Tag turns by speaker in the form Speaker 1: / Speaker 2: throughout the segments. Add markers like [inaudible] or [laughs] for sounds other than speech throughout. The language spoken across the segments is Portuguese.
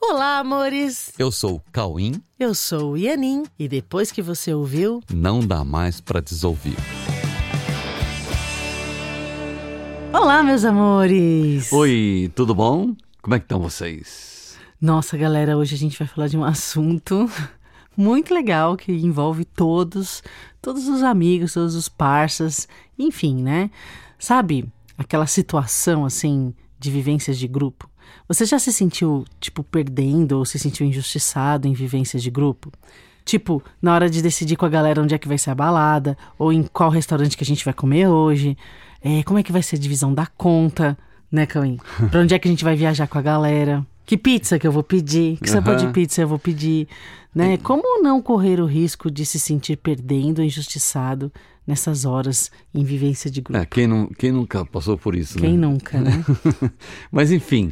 Speaker 1: Olá, amores!
Speaker 2: Eu sou o Cauim.
Speaker 1: Eu sou o Ianin e depois que você ouviu,
Speaker 2: não dá mais para desouvir.
Speaker 1: Olá, meus amores!
Speaker 2: Oi, tudo bom? Como é que estão vocês?
Speaker 1: Nossa, galera, hoje a gente vai falar de um assunto [laughs] muito legal que envolve todos, todos os amigos, todos os parças, enfim, né? Sabe aquela situação assim de vivências de grupo? Você já se sentiu, tipo, perdendo ou se sentiu injustiçado em vivências de grupo? Tipo, na hora de decidir com a galera onde é que vai ser a balada, ou em qual restaurante que a gente vai comer hoje, é, como é que vai ser a divisão da conta, né, Cauim? [laughs] Pra onde é que a gente vai viajar com a galera? Que pizza que eu vou pedir? Que sabor uhum. de pizza eu vou pedir? Né? Como não correr o risco de se sentir perdendo, injustiçado nessas horas em vivência de grupo?
Speaker 2: É, quem, não, quem nunca passou por isso,
Speaker 1: quem
Speaker 2: né?
Speaker 1: nunca, né? [laughs]
Speaker 2: Mas enfim,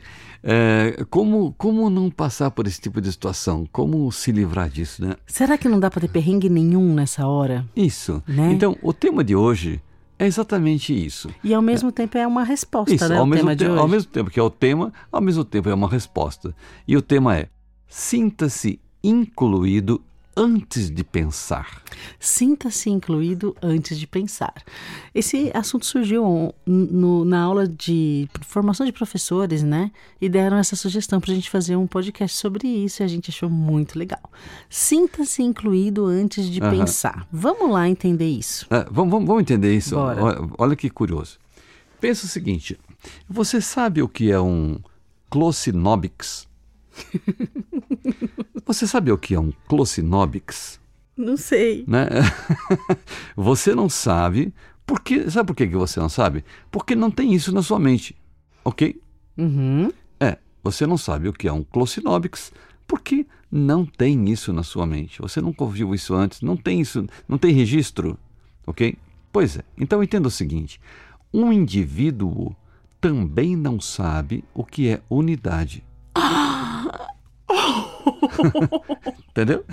Speaker 2: é, como, como não passar por esse tipo de situação? Como se livrar disso, né?
Speaker 1: Será que não dá para ter perrengue nenhum nessa hora?
Speaker 2: Isso. Né? Então, o tema de hoje é exatamente isso.
Speaker 1: E ao mesmo é. tempo é uma resposta,
Speaker 2: isso,
Speaker 1: né?
Speaker 2: Ao, mesmo tempo, ao mesmo tempo que é o tema, ao mesmo tempo é uma resposta. E o tema é: sinta-se incluído antes de pensar.
Speaker 1: Sinta-se incluído antes de pensar. Esse assunto surgiu no, na aula de formação de professores, né? E deram essa sugestão para a gente fazer um podcast sobre isso e a gente achou muito legal. Sinta-se incluído antes de uhum. pensar. Vamos lá entender isso.
Speaker 2: É, vamos, vamos, vamos, entender isso. Olha, olha que curioso. Pensa o seguinte: você sabe o que é um Clocinobix? [laughs] Você sabe o que é um Clocinobix?
Speaker 1: Não sei.
Speaker 2: Né? [laughs] você não sabe. Porque, sabe por que você não sabe? Porque não tem isso na sua mente. Ok?
Speaker 1: Uhum.
Speaker 2: É, você não sabe o que é um Clocinobix porque não tem isso na sua mente. Você nunca ouviu isso antes, não tem isso, não tem registro. Ok? Pois é. Então entenda o seguinte: um indivíduo também não sabe o que é unidade. [gasps] [gasps] [laughs] Entendeu?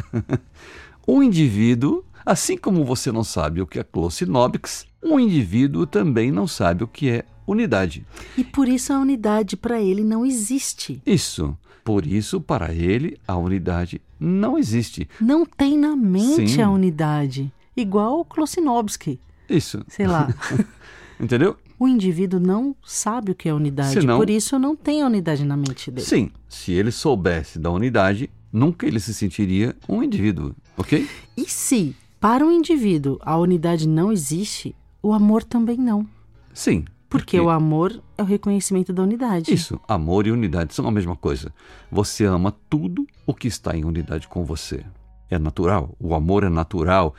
Speaker 2: Um indivíduo, assim como você não sabe o que é Clocinobix, um indivíduo também não sabe o que é unidade.
Speaker 1: E por isso a unidade para ele não existe.
Speaker 2: Isso. Por isso, para ele, a unidade não existe.
Speaker 1: Não tem na mente Sim. a unidade. Igual o Klossinovski.
Speaker 2: Isso.
Speaker 1: Sei lá. [laughs]
Speaker 2: Entendeu?
Speaker 1: O indivíduo não sabe o que é unidade, Senão, por isso não tem a unidade na mente dele.
Speaker 2: Sim, se ele soubesse da unidade, nunca ele se sentiria um indivíduo, ok?
Speaker 1: E se para um indivíduo a unidade não existe, o amor também não.
Speaker 2: Sim.
Speaker 1: Porque, porque o amor é o reconhecimento da unidade.
Speaker 2: Isso, amor e unidade são a mesma coisa. Você ama tudo o que está em unidade com você. É natural, o amor é natural.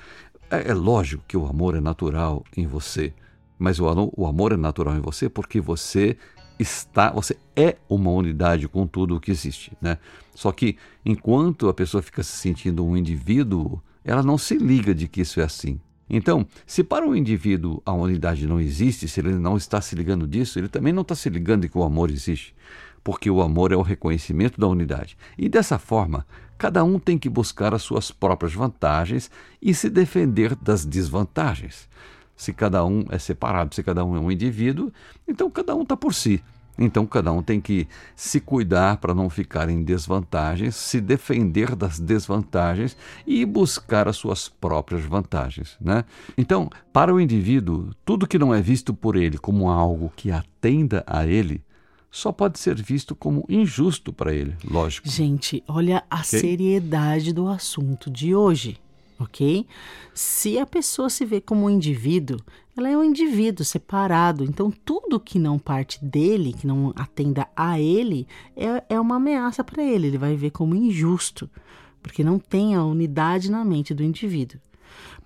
Speaker 2: É, é lógico que o amor é natural em você. Mas o, o amor é natural em você porque você está, você é uma unidade com tudo o que existe, né? Só que enquanto a pessoa fica se sentindo um indivíduo, ela não se liga de que isso é assim. Então, se para um indivíduo a unidade não existe, se ele não está se ligando disso, ele também não está se ligando de que o amor existe, porque o amor é o reconhecimento da unidade. E dessa forma, cada um tem que buscar as suas próprias vantagens e se defender das desvantagens. Se cada um é separado, se cada um é um indivíduo, então cada um está por si. Então cada um tem que se cuidar para não ficar em desvantagens, se defender das desvantagens e buscar as suas próprias vantagens, né? Então, para o indivíduo, tudo que não é visto por ele como algo que atenda a ele, só pode ser visto como injusto para ele, lógico.
Speaker 1: Gente, olha a okay? seriedade do assunto de hoje ok? Se a pessoa se vê como um indivíduo, ela é um indivíduo separado. Então, tudo que não parte dele, que não atenda a ele, é, é uma ameaça para ele. Ele vai ver como injusto, porque não tem a unidade na mente do indivíduo.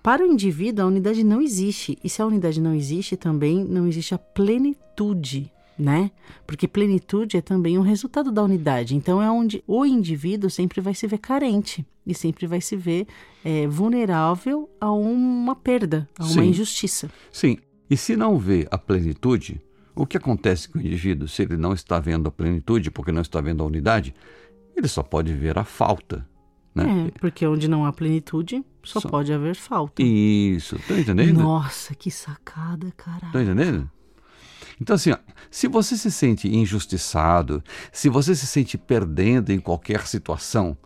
Speaker 1: Para o indivíduo, a unidade não existe. E se a unidade não existe, também não existe a plenitude né? Porque plenitude é também um resultado da unidade. Então é onde o indivíduo sempre vai se ver carente e sempre vai se ver é, vulnerável a uma perda, a uma Sim. injustiça.
Speaker 2: Sim. E se não vê a plenitude, o que acontece com o indivíduo se ele não está vendo a plenitude porque não está vendo a unidade? Ele só pode ver a falta. Né?
Speaker 1: É, porque onde não há plenitude, só, só... pode haver falta.
Speaker 2: Isso, tá entendendo?
Speaker 1: Nossa, que sacada, cara.
Speaker 2: Tá entendendo? Então, assim, ó, se você se sente injustiçado, se você se sente perdendo em qualquer situação,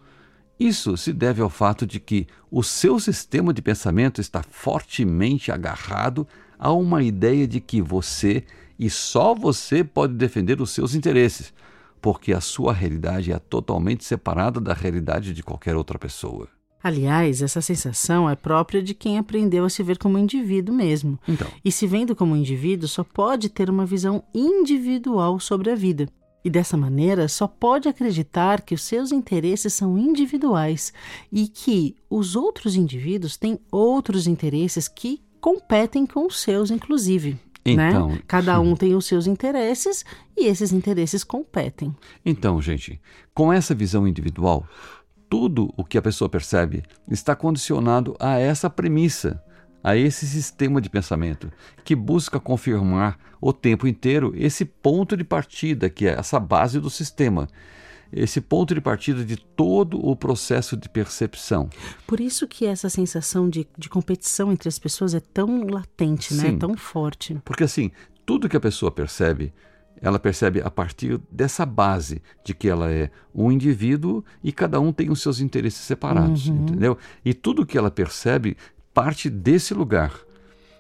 Speaker 2: isso se deve ao fato de que o seu sistema de pensamento está fortemente agarrado a uma ideia de que você e só você pode defender os seus interesses, porque a sua realidade é totalmente separada da realidade de qualquer outra pessoa.
Speaker 1: Aliás, essa sensação é própria de quem aprendeu a se ver como indivíduo mesmo.
Speaker 2: Então.
Speaker 1: E se vendo como indivíduo, só pode ter uma visão individual sobre a vida. E dessa maneira, só pode acreditar que os seus interesses são individuais e que os outros indivíduos têm outros interesses que competem com os seus, inclusive.
Speaker 2: Então,
Speaker 1: né? Cada um [laughs] tem os seus interesses e esses interesses competem.
Speaker 2: Então, gente, com essa visão individual, tudo o que a pessoa percebe está condicionado a essa premissa, a esse sistema de pensamento, que busca confirmar o tempo inteiro esse ponto de partida, que é essa base do sistema. Esse ponto de partida de todo o processo de percepção.
Speaker 1: Por isso que essa sensação de, de competição entre as pessoas é tão latente, né?
Speaker 2: Sim.
Speaker 1: tão forte.
Speaker 2: Porque assim, tudo que a pessoa percebe ela percebe a partir dessa base de que ela é um indivíduo e cada um tem os seus interesses separados,
Speaker 1: Uhum.
Speaker 2: entendeu? E tudo que ela percebe parte desse lugar,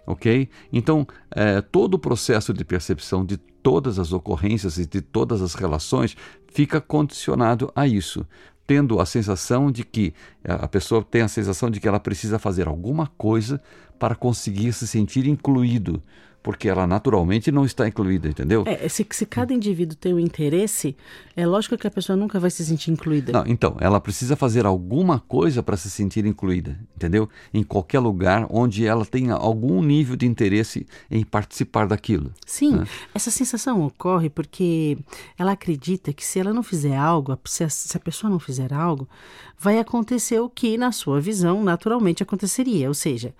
Speaker 2: ok? Então, é, todo o processo de percepção de todas as ocorrências e de todas as relações fica condicionado a isso. Tendo a sensação de que a pessoa tem a sensação de que ela precisa fazer alguma coisa para conseguir se sentir incluído, porque ela naturalmente não está incluída, entendeu?
Speaker 1: É, se, se cada indivíduo tem um interesse, é lógico que a pessoa nunca vai se sentir incluída.
Speaker 2: Não, então, ela precisa fazer alguma coisa para se sentir incluída, entendeu? Em qualquer lugar onde ela tenha algum nível de interesse em participar daquilo.
Speaker 1: Sim,
Speaker 2: né?
Speaker 1: essa sensação ocorre porque ela acredita que se ela não fizer algo, se a, se a pessoa não fizer algo, vai acontecer o que, na sua visão, naturalmente aconteceria, ou seja,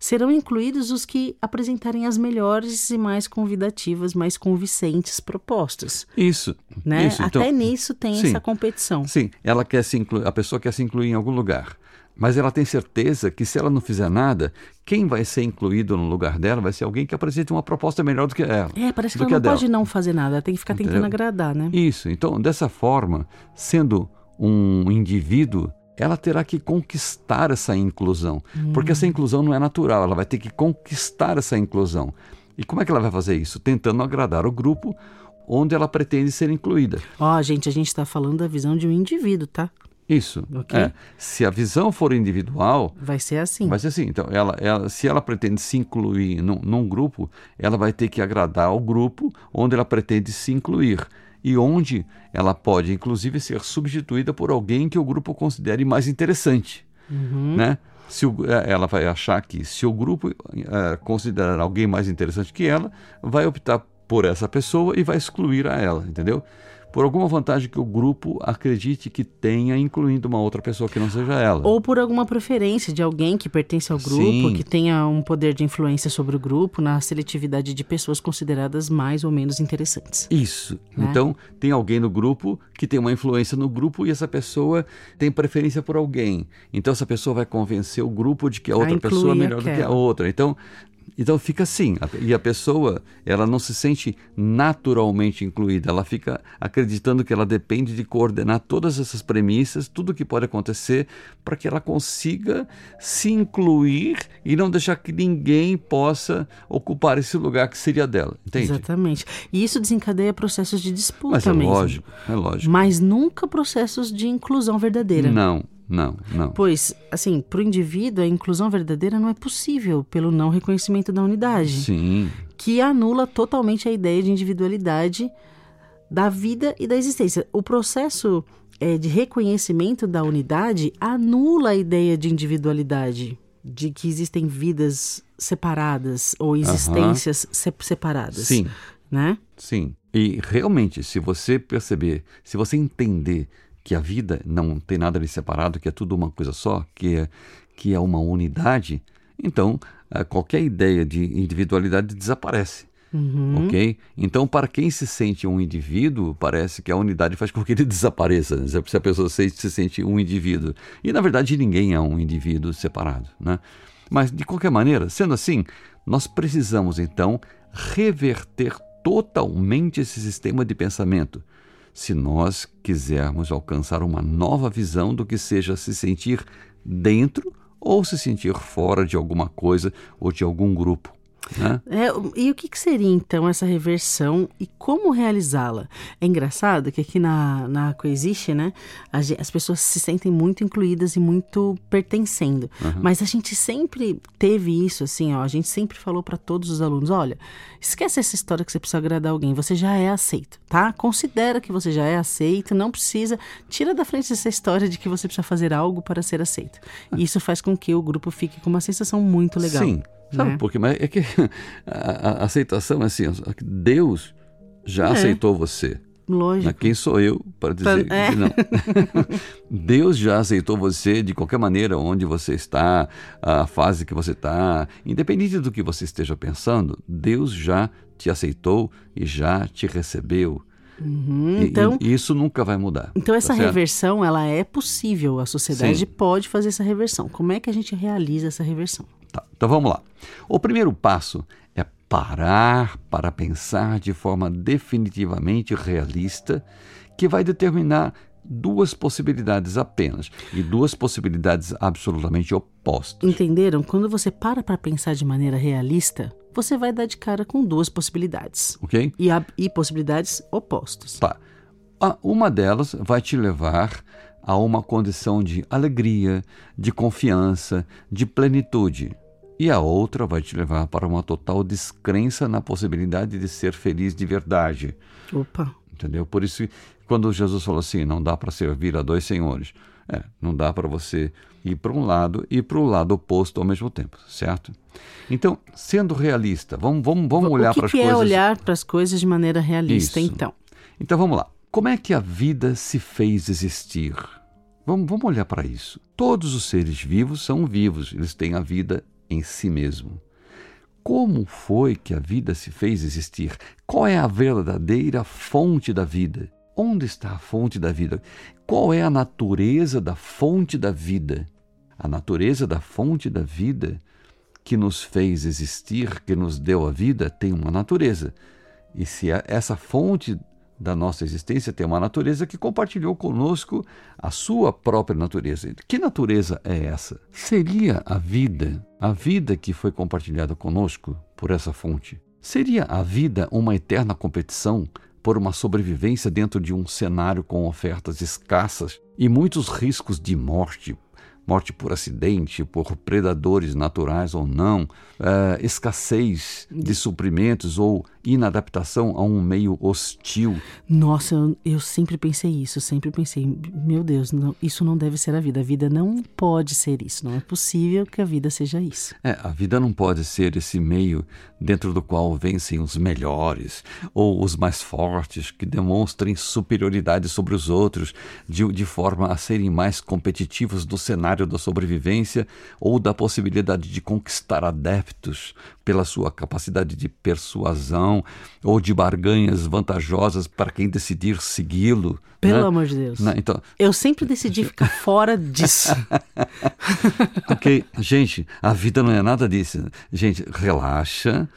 Speaker 1: serão incluídos os que apresentarem as melhores e mais convidativas, mais convincentes propostas.
Speaker 2: Isso,
Speaker 1: Né?
Speaker 2: isso. Então,
Speaker 1: Até nisso tem
Speaker 2: sim.
Speaker 1: essa competição.
Speaker 2: Sim, ela quer se incluir, a pessoa quer se incluir em algum lugar. Mas ela tem certeza que se ela não fizer nada, quem vai ser incluído no lugar dela vai ser alguém que apresente uma proposta melhor do que ela.
Speaker 1: É, parece que ela
Speaker 2: que
Speaker 1: não
Speaker 2: dela.
Speaker 1: pode não fazer nada, ela tem que ficar tentando
Speaker 2: Entendeu?
Speaker 1: agradar, né?
Speaker 2: Isso. Então, dessa forma, sendo um indivíduo, ela terá que conquistar essa inclusão. Porque essa inclusão não é natural, ela vai ter que conquistar essa inclusão. E como é que ela vai fazer isso? Tentando agradar o grupo onde ela pretende ser incluída.
Speaker 1: Ó, gente, a gente está falando da visão de um indivíduo, tá?
Speaker 2: Isso.
Speaker 1: Ok.
Speaker 2: É. Se a visão for individual,
Speaker 1: Vai ser assim.
Speaker 2: vai ser assim. Então, ela, ela- se ela pretende se incluir num, num grupo, ela vai ter que agradar ao grupo onde ela pretende se incluir. E onde ela pode, inclusive, ser substituída por alguém que o grupo considere mais interessante.
Speaker 1: Uhum.
Speaker 2: Né? Se o- é, ela vai achar que, se o grupo é, considerar alguém mais interessante que ela, vai optar por essa pessoa e vai excluir a ela, entendeu? Por alguma vantagem que o grupo acredite que tenha, incluindo uma outra pessoa que não seja ela.
Speaker 1: Ou por alguma preferência de alguém que pertence ao grupo,
Speaker 2: Sim.
Speaker 1: que tenha um poder de influência sobre o grupo na seletividade de pessoas consideradas mais ou menos interessantes.
Speaker 2: Isso.
Speaker 1: Né?
Speaker 2: Então, tem alguém no grupo que tem uma influência no grupo e essa pessoa tem preferência por alguém. Então, essa pessoa vai convencer o grupo de que a outra
Speaker 1: incluir
Speaker 2: pessoa é melhor do que a
Speaker 1: aquela.
Speaker 2: outra. Então, então fica assim. E a pessoa, ela não se sente naturalmente incluída. Ela fica acreditando que ela depende de coordenar todas essas premissas, tudo que pode acontecer, para que ela consiga se incluir e não deixar que ninguém possa ocupar esse lugar que seria dela. Entende?
Speaker 1: Exatamente. E isso desencadeia processos de disputa
Speaker 2: Mas é
Speaker 1: mesmo.
Speaker 2: lógico, é lógico.
Speaker 1: Mas nunca processos de inclusão verdadeira.
Speaker 2: Não, não, não.
Speaker 1: Pois, assim, para o indivíduo, a inclusão verdadeira não é possível pelo não reconhecimento da unidade,
Speaker 2: Sim,
Speaker 1: que anula totalmente a ideia de individualidade da vida e da existência. O processo eh, de reconhecimento da unidade anula a ideia de individualidade, de que existem vidas separadas ou existências se- separadas.
Speaker 2: sim,
Speaker 1: Né?
Speaker 2: sim. E realmente, se você perceber, se você entender que a vida não tem nada de separado, que é tudo uma coisa só, que é, que é uma unidade, então eh, qualquer ideia de individualidade desaparece.
Speaker 1: Uhum.
Speaker 2: Ok? Então, para quem se sente um indivíduo, parece que a unidade faz com que ele [laughs] desapareça. né? Se a pessoa se, se sente um indivíduo. E, na verdade, ninguém é um indivíduo separado. Né? Mas, de qualquer maneira, sendo assim, nós precisamos, então, reverter totalmente esse sistema de pensamento se nós quisermos alcançar uma nova visão do que seja se sentir dentro ou se sentir fora de alguma coisa ou de algum grupo. Né?
Speaker 1: É, e o que, que, seria então essa reversão e como realizá-la? É engraçado que aqui na, na Coexiste, né, as pessoas se sentem muito incluídas e muito pertencendo. Uhum. Mas a gente sempre teve isso, assim, ó, a gente sempre falou para todos os alunos: olha, esquece essa história que você precisa agradar alguém, você já é aceito, tá? Considera que você já é aceito, não precisa, tira da frente essa história de que você precisa fazer algo para ser aceito. E isso faz com que o grupo fique com uma sensação muito legal.
Speaker 2: Sim. Sabe né? por quê? Mas é que [laughs] a, a aceitação é assim, Deus já é. aceitou você.
Speaker 1: Lógico.
Speaker 2: Mas quem sou eu para dizer é. que não? [laughs] [laughs] Deus já aceitou você de qualquer maneira, onde você está, a fase que você está, independente do que você esteja pensando, Deus já te aceitou e já te recebeu.
Speaker 1: Uhum, então,
Speaker 2: e, e isso nunca vai mudar.
Speaker 1: Então essa tá reversão ela é possível. A sociedade Sim. pode fazer essa reversão. Como é que a gente realiza essa reversão?
Speaker 2: Tá, então vamos lá. O primeiro passo é parar para pensar de forma definitivamente realista, que vai determinar duas possibilidades apenas e duas possibilidades absolutamente opostas.
Speaker 1: Entenderam? Quando você para para pensar de maneira realista, você vai dar de cara com duas possibilidades.
Speaker 2: Ok?
Speaker 1: E, e possibilidades opostas.
Speaker 2: Tá. Uma delas vai te levar a uma condição de alegria, de confiança, de plenitude. E a outra vai te levar para uma total descrença na possibilidade de ser feliz de verdade.
Speaker 1: Opa!
Speaker 2: Entendeu? Por isso, quando Jesus falou assim, não dá para servir a dois senhores, é, não dá para você ir para um lado e para o lado oposto ao mesmo tempo, certo? Então, sendo realista, vamos, vamos, vamos olhar para as coisas.
Speaker 1: O que é olhar para as coisas de maneira realista,
Speaker 2: Isso.
Speaker 1: então?
Speaker 2: Então vamos lá. Como é que a vida se fez existir? Vamos, vamos olhar para isso. Todos os seres vivos são vivos, eles têm a vida em si mesmo. Como foi que a vida se fez existir? Qual é a verdadeira fonte da vida? Onde está a fonte da vida? Qual é a natureza da fonte da vida? A natureza da fonte da vida que nos fez existir, que nos deu a vida, tem uma natureza. E se essa fonte da nossa existência tem uma natureza que compartilhou conosco a sua própria natureza. Que natureza é essa? Seria a vida, a vida que foi compartilhada conosco por essa fonte? Seria a vida uma eterna competição por uma sobrevivência dentro de um cenário com ofertas escassas e muitos riscos de morte, morte por acidente, por predadores naturais ou não, uh, escassez de suprimentos ou inadaptação a um meio hostil.
Speaker 1: Nossa, eu, eu sempre pensei isso, sempre pensei, meu Deus, não, isso não deve ser a vida. A vida não pode ser isso, não é possível que a vida seja isso.
Speaker 2: É, a vida não pode ser esse meio dentro do qual vencem os melhores ou os mais fortes, que demonstrem superioridade sobre os outros, de, de forma a serem mais competitivos no cenário da sobrevivência ou da possibilidade de conquistar adeptos pela sua capacidade de persuasão ou de barganhas vantajosas para quem decidir segui-lo.
Speaker 1: Pelo
Speaker 2: né?
Speaker 1: amor de Deus.
Speaker 2: Né? Então,
Speaker 1: Eu sempre decidi ficar [laughs] fora disso.
Speaker 2: ok, gente, a vida não é nada disso. Gente, relaxa.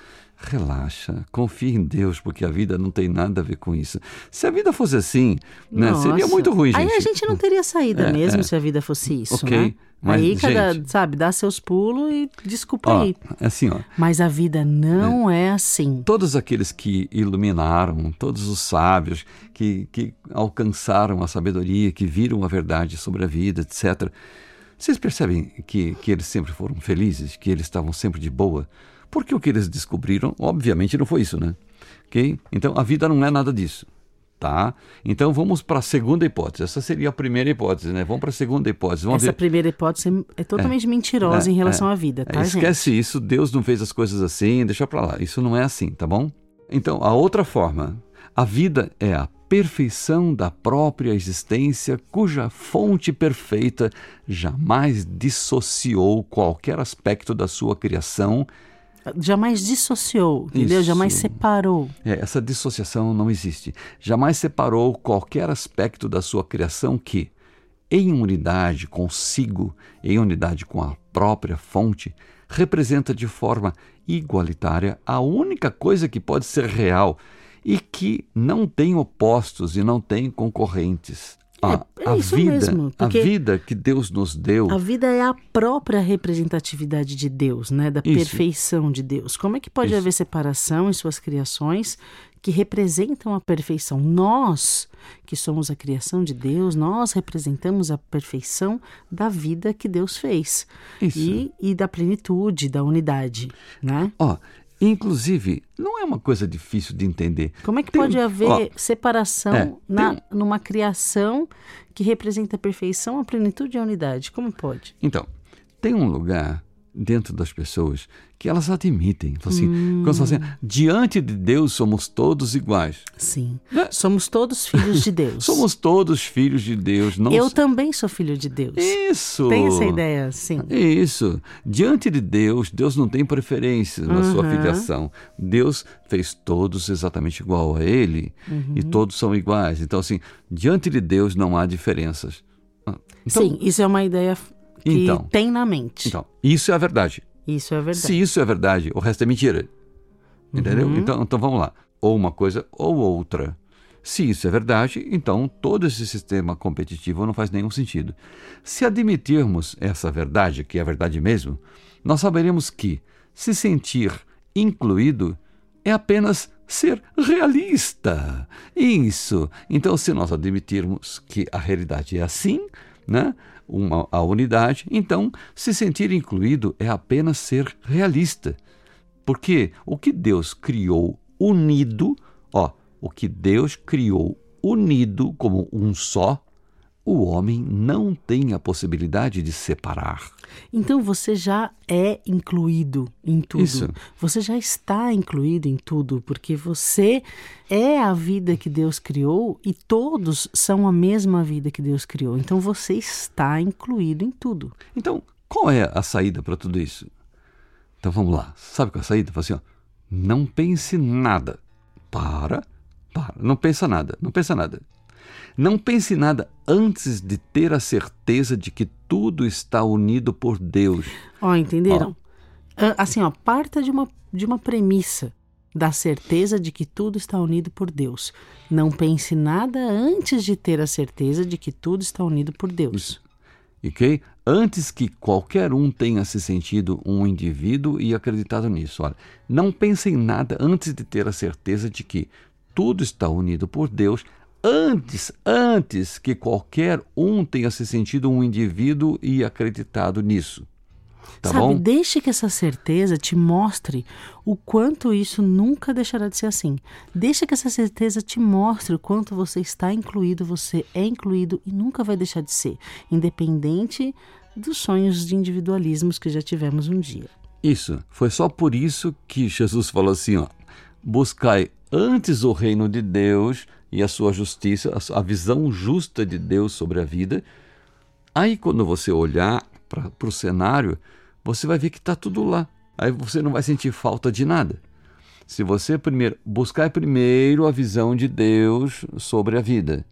Speaker 2: Relaxa, confie em Deus, porque a vida não tem nada a ver com isso. Se a vida fosse assim, né, seria muito ruim, gente.
Speaker 1: Aí a gente não teria saída é, mesmo é. se a vida fosse isso,
Speaker 2: okay.
Speaker 1: né? Mas, aí cada, gente, sabe, dá seus pulos e desculpa
Speaker 2: ó,
Speaker 1: aí.
Speaker 2: É assim, ó.
Speaker 1: Mas a vida não é. é. assim.
Speaker 2: Todos aqueles que iluminaram, todos os sábios que, que alcançaram a sabedoria, que viram a verdade sobre a vida, etc. Vocês percebem que, que eles sempre foram felizes, que eles estavam sempre de boa? Porque o que eles descobriram, obviamente, não foi isso, né? Ok? Então a vida não é nada disso. Tá? Então vamos para a segunda hipótese. Essa seria a primeira hipótese, né? Vamos para a segunda hipótese. Vamos
Speaker 1: Essa
Speaker 2: ver...
Speaker 1: primeira hipótese é totalmente é, mentirosa é, em relação é, à vida, tá,
Speaker 2: Esquece
Speaker 1: gente?
Speaker 2: isso, Deus não fez as coisas assim, deixa para lá. Isso não é assim, tá bom? Então, a outra forma, a vida é a perfeição da própria existência, cuja fonte perfeita jamais dissociou qualquer aspecto da sua criação
Speaker 1: Jamais dissociou, entendeu? Isso. Jamais separou.
Speaker 2: É, essa dissociação não existe. Jamais separou qualquer aspecto da sua criação que, em unidade consigo, em unidade com a própria fonte, representa de forma igualitária, a única coisa que pode ser real e que não tem opostos e não tem concorrentes.
Speaker 1: Ah, é, é a vida, mesmo,
Speaker 2: a vida que Deus nos deu.
Speaker 1: A vida é a própria representatividade de Deus, né? Da isso. perfeição de Deus. Como é que pode isso. haver separação em suas criações que representam a perfeição? Nós, que somos a criação de Deus, nós representamos a perfeição da vida que Deus fez. Isso. E, e da plenitude, da unidade, né?
Speaker 2: Ó, Inclusive, não é uma coisa difícil de entender.
Speaker 1: Como é que tem, pode haver ó, separação é, na, tem, numa criação que representa a perfeição, a plenitude e a unidade? Como pode?
Speaker 2: Então, tem um lugar dentro das pessoas que elas admitem. Assim, hum. Quando assim, diante de Deus somos todos iguais.
Speaker 1: Sim. Né? Somos todos filhos de [laughs] Deus.
Speaker 2: somos todos filhos de Deus. Não
Speaker 1: Eu também sou filho de Deus.
Speaker 2: Isso.
Speaker 1: Tem essa ideia, sim.
Speaker 2: Isso. Diante de Deus, Deus não tem preferência na uhum. sua filiação. Deus fez todos exatamente igual a Ele uhum. e todos são iguais. Então, assim, diante de Deus não há diferenças.
Speaker 1: Ah, então, sim, isso é uma ideia que então, tem na mente.
Speaker 2: Então, isso é a verdade.
Speaker 1: Isso é verdade.
Speaker 2: Se isso é verdade, o resto é mentira. Entendeu? Uhum. Então, então vamos lá. Ou uma coisa ou outra. Se isso é verdade, então todo esse sistema competitivo não faz nenhum sentido. Se admitirmos essa verdade, que é a verdade mesmo, nós saberemos que se sentir incluído é apenas ser realista. Isso. Então, se nós admitirmos que a realidade é assim, né? Uma, a unidade, então se sentir incluído é apenas ser realista. Porque o que Deus criou unido, ó, o que Deus criou unido como um só, o homem não tem a possibilidade de separar.
Speaker 1: Então você já é incluído em tudo. Isso. Você já está incluído em tudo, porque você é a vida que Deus criou e todos são a mesma vida que Deus criou. Então você está incluído em tudo.
Speaker 2: Então, qual é a saída para tudo isso? Então vamos lá. Sabe qual é a saída? Fala assim, ó, não pense nada. Para, para. Não pensa nada. Não pensa nada. Não pense nada antes de ter a certeza de que tudo está unido por Deus.
Speaker 1: Ó, oh, entenderam? Oh. Assim, ó, parta de uma, de uma premissa da certeza de que tudo está unido por Deus. Não pense nada antes de ter a certeza de que tudo está unido por Deus.
Speaker 2: Ok? Antes que qualquer um tenha se sentido um indivíduo e acreditado nisso. Olha, não pense em nada antes de ter a certeza de que tudo está unido por Deus antes, antes que qualquer um tenha se sentido um indivíduo e acreditado nisso. Tá
Speaker 1: Sabe,
Speaker 2: bom?
Speaker 1: deixe que essa certeza te mostre o quanto isso nunca deixará de ser assim. Deixe que essa certeza te mostre o quanto você está incluído, você é incluído e nunca vai deixar de ser, independente dos sonhos de individualismos que já tivemos um dia.
Speaker 2: Isso, foi só por isso que Jesus falou assim, ó: buscai antes o reino de Deus e a sua justiça, a visão justa de Deus sobre a vida. Aí, quando você olhar para o cenário, você vai ver que está tudo lá. Aí você não vai sentir falta de nada. Se você primeiro buscar primeiro a visão de Deus sobre a vida,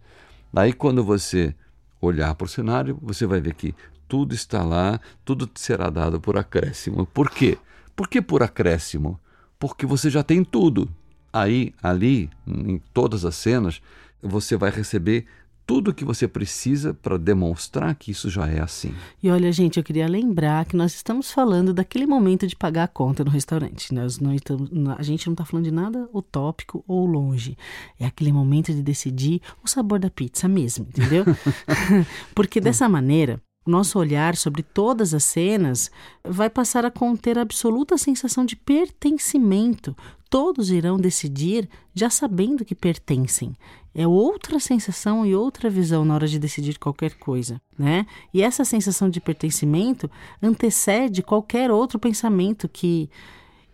Speaker 2: aí quando você olhar para o cenário, você vai ver que tudo está lá, tudo será dado por acréscimo. Por quê? Por que por acréscimo? Porque você já tem tudo aí, ali, em todas as cenas, você vai receber tudo o que você precisa para demonstrar que isso já é assim.
Speaker 1: E olha, gente, eu queria lembrar que nós estamos falando daquele momento de pagar a conta no restaurante. Nós não estamos, a gente não está falando de nada utópico ou longe. É aquele momento de decidir o sabor da pizza mesmo, entendeu? [laughs] [laughs] Porque dessa maneira, o nosso olhar sobre todas as cenas vai passar a conter a absoluta sensação de pertencimento. Todos irão decidir já sabendo que pertencem. É outra sensação e outra visão na hora de decidir qualquer coisa, né? E essa sensação de pertencimento antecede qualquer outro pensamento que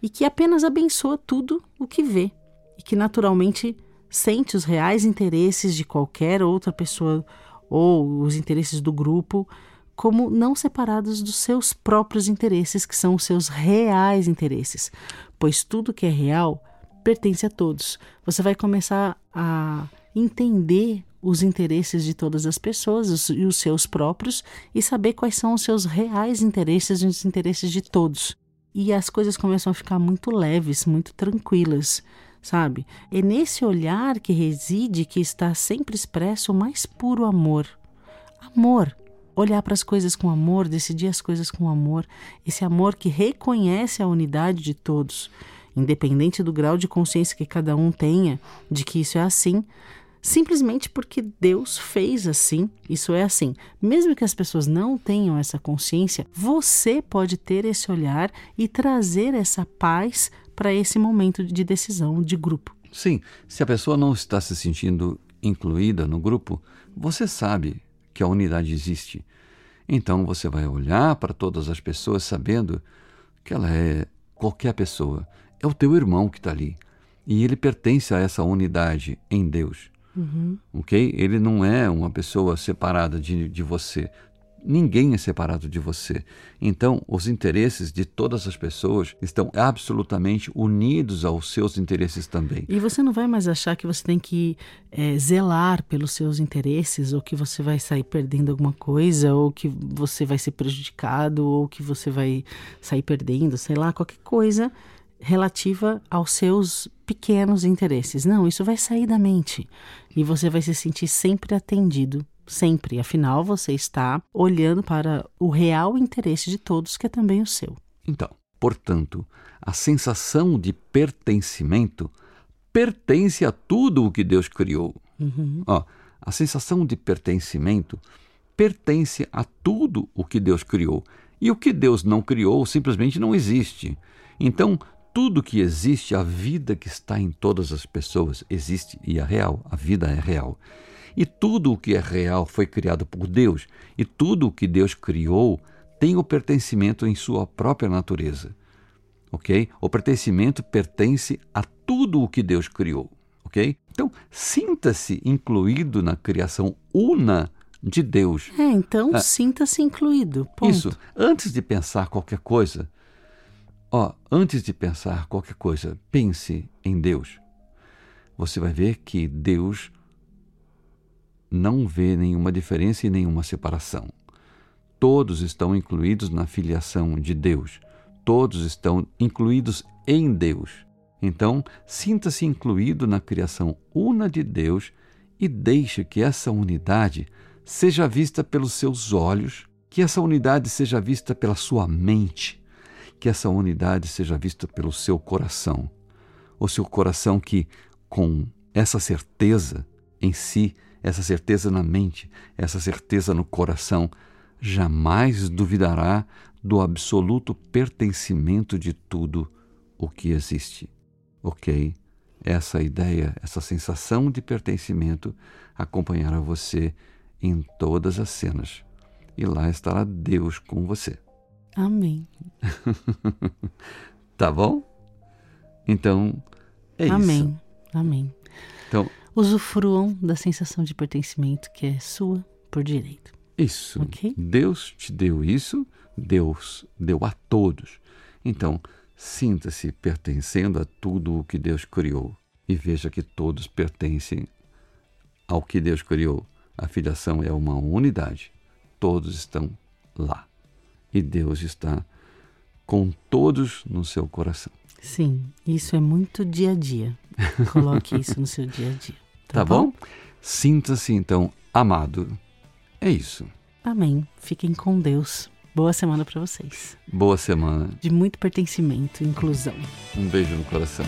Speaker 1: e que apenas abençoa tudo o que vê e que naturalmente sente os reais interesses de qualquer outra pessoa ou os interesses do grupo como não separados dos seus próprios interesses, que são os seus reais interesses, pois tudo que é real pertence a todos. Você vai começar a entender os interesses de todas as pessoas e os seus próprios e saber quais são os seus reais interesses e os interesses de todos. e as coisas começam a ficar muito leves, muito tranquilas, sabe? É nesse olhar que reside, que está sempre expresso o mais puro amor. Amor. Olhar para as coisas com amor, decidir as coisas com amor, esse amor que reconhece a unidade de todos, independente do grau de consciência que cada um tenha de que isso é assim, simplesmente porque Deus fez assim, isso é assim. Mesmo que as pessoas não tenham essa consciência, você pode ter esse olhar e trazer essa paz para esse momento de decisão de grupo.
Speaker 2: Sim, se a pessoa não está se sentindo incluída no grupo, você sabe que a unidade existe. Então você vai olhar para todas as pessoas sabendo que ela é qualquer pessoa. É o teu irmão que está ali. E ele pertence a essa unidade em Deus. Uhum. Ok? Ele não é uma pessoa separada de, de você. Ninguém é separado de você. Então, os interesses de todas as pessoas estão absolutamente unidos aos seus interesses também.
Speaker 1: E você não vai mais achar que você tem que é, zelar pelos seus interesses, ou que você vai sair perdendo alguma coisa, ou que você vai ser prejudicado, ou que você vai sair perdendo, sei lá, qualquer coisa relativa aos seus pequenos interesses. Não, isso vai sair da mente e você vai se sentir sempre atendido, sempre. Afinal, você está olhando para o real interesse de todos, que é também o seu.
Speaker 2: Então, portanto, a sensação de pertencimento pertence a tudo o que Deus criou. Uhum. Ó, a sensação de pertencimento pertence a tudo o que Deus criou. E o que Deus não criou simplesmente não existe. Então, tudo que existe, a vida que está em todas as pessoas existe e é real, a vida é real. E tudo o que é real foi criado por Deus, e tudo o que Deus criou tem o pertencimento em sua própria natureza. OK? O pertencimento pertence a tudo o que Deus criou, OK? Então, sinta-se incluído na criação una de Deus.
Speaker 1: É, então é. sinta-se incluído. Ponto.
Speaker 2: Isso. Antes de pensar qualquer coisa, Ó, antes de pensar qualquer coisa, pense em Deus. Você vai ver que Deus não vê nenhuma diferença e nenhuma separação. Todos estão incluídos na filiação de Deus. Todos estão incluídos em Deus. Então, sinta-se incluído na criação una de Deus e deixe que essa unidade seja vista pelos seus olhos, que essa unidade seja vista pela sua mente, que essa unidade seja vista pelo seu coração. O seu coração que, com essa certeza em si, essa certeza na mente, essa certeza no coração, jamais duvidará do absoluto pertencimento de tudo o que existe. Ok? Essa ideia, essa sensação de pertencimento acompanhará você em todas as cenas. E lá estará Deus com você.
Speaker 1: Amém. [laughs]
Speaker 2: tá bom? Então, é
Speaker 1: Amém.
Speaker 2: isso.
Speaker 1: Amém. Então, usufruam da sensação de pertencimento que é sua por direito.
Speaker 2: Isso. Okay? Deus te deu isso, Deus deu a todos. Então, sinta-se pertencendo a tudo o que Deus criou e veja que todos pertencem ao que Deus criou. A filiação é uma unidade. Todos estão lá e Deus está com todos no seu coração.
Speaker 1: Sim, isso é muito dia a dia. Coloque isso no seu dia a dia. Tá,
Speaker 2: tá bom? bom? Sinta-se então amado. É isso.
Speaker 1: Amém. Fiquem com Deus. Boa semana para vocês.
Speaker 2: Boa semana.
Speaker 1: De muito pertencimento, inclusão.
Speaker 2: Um beijo no coração.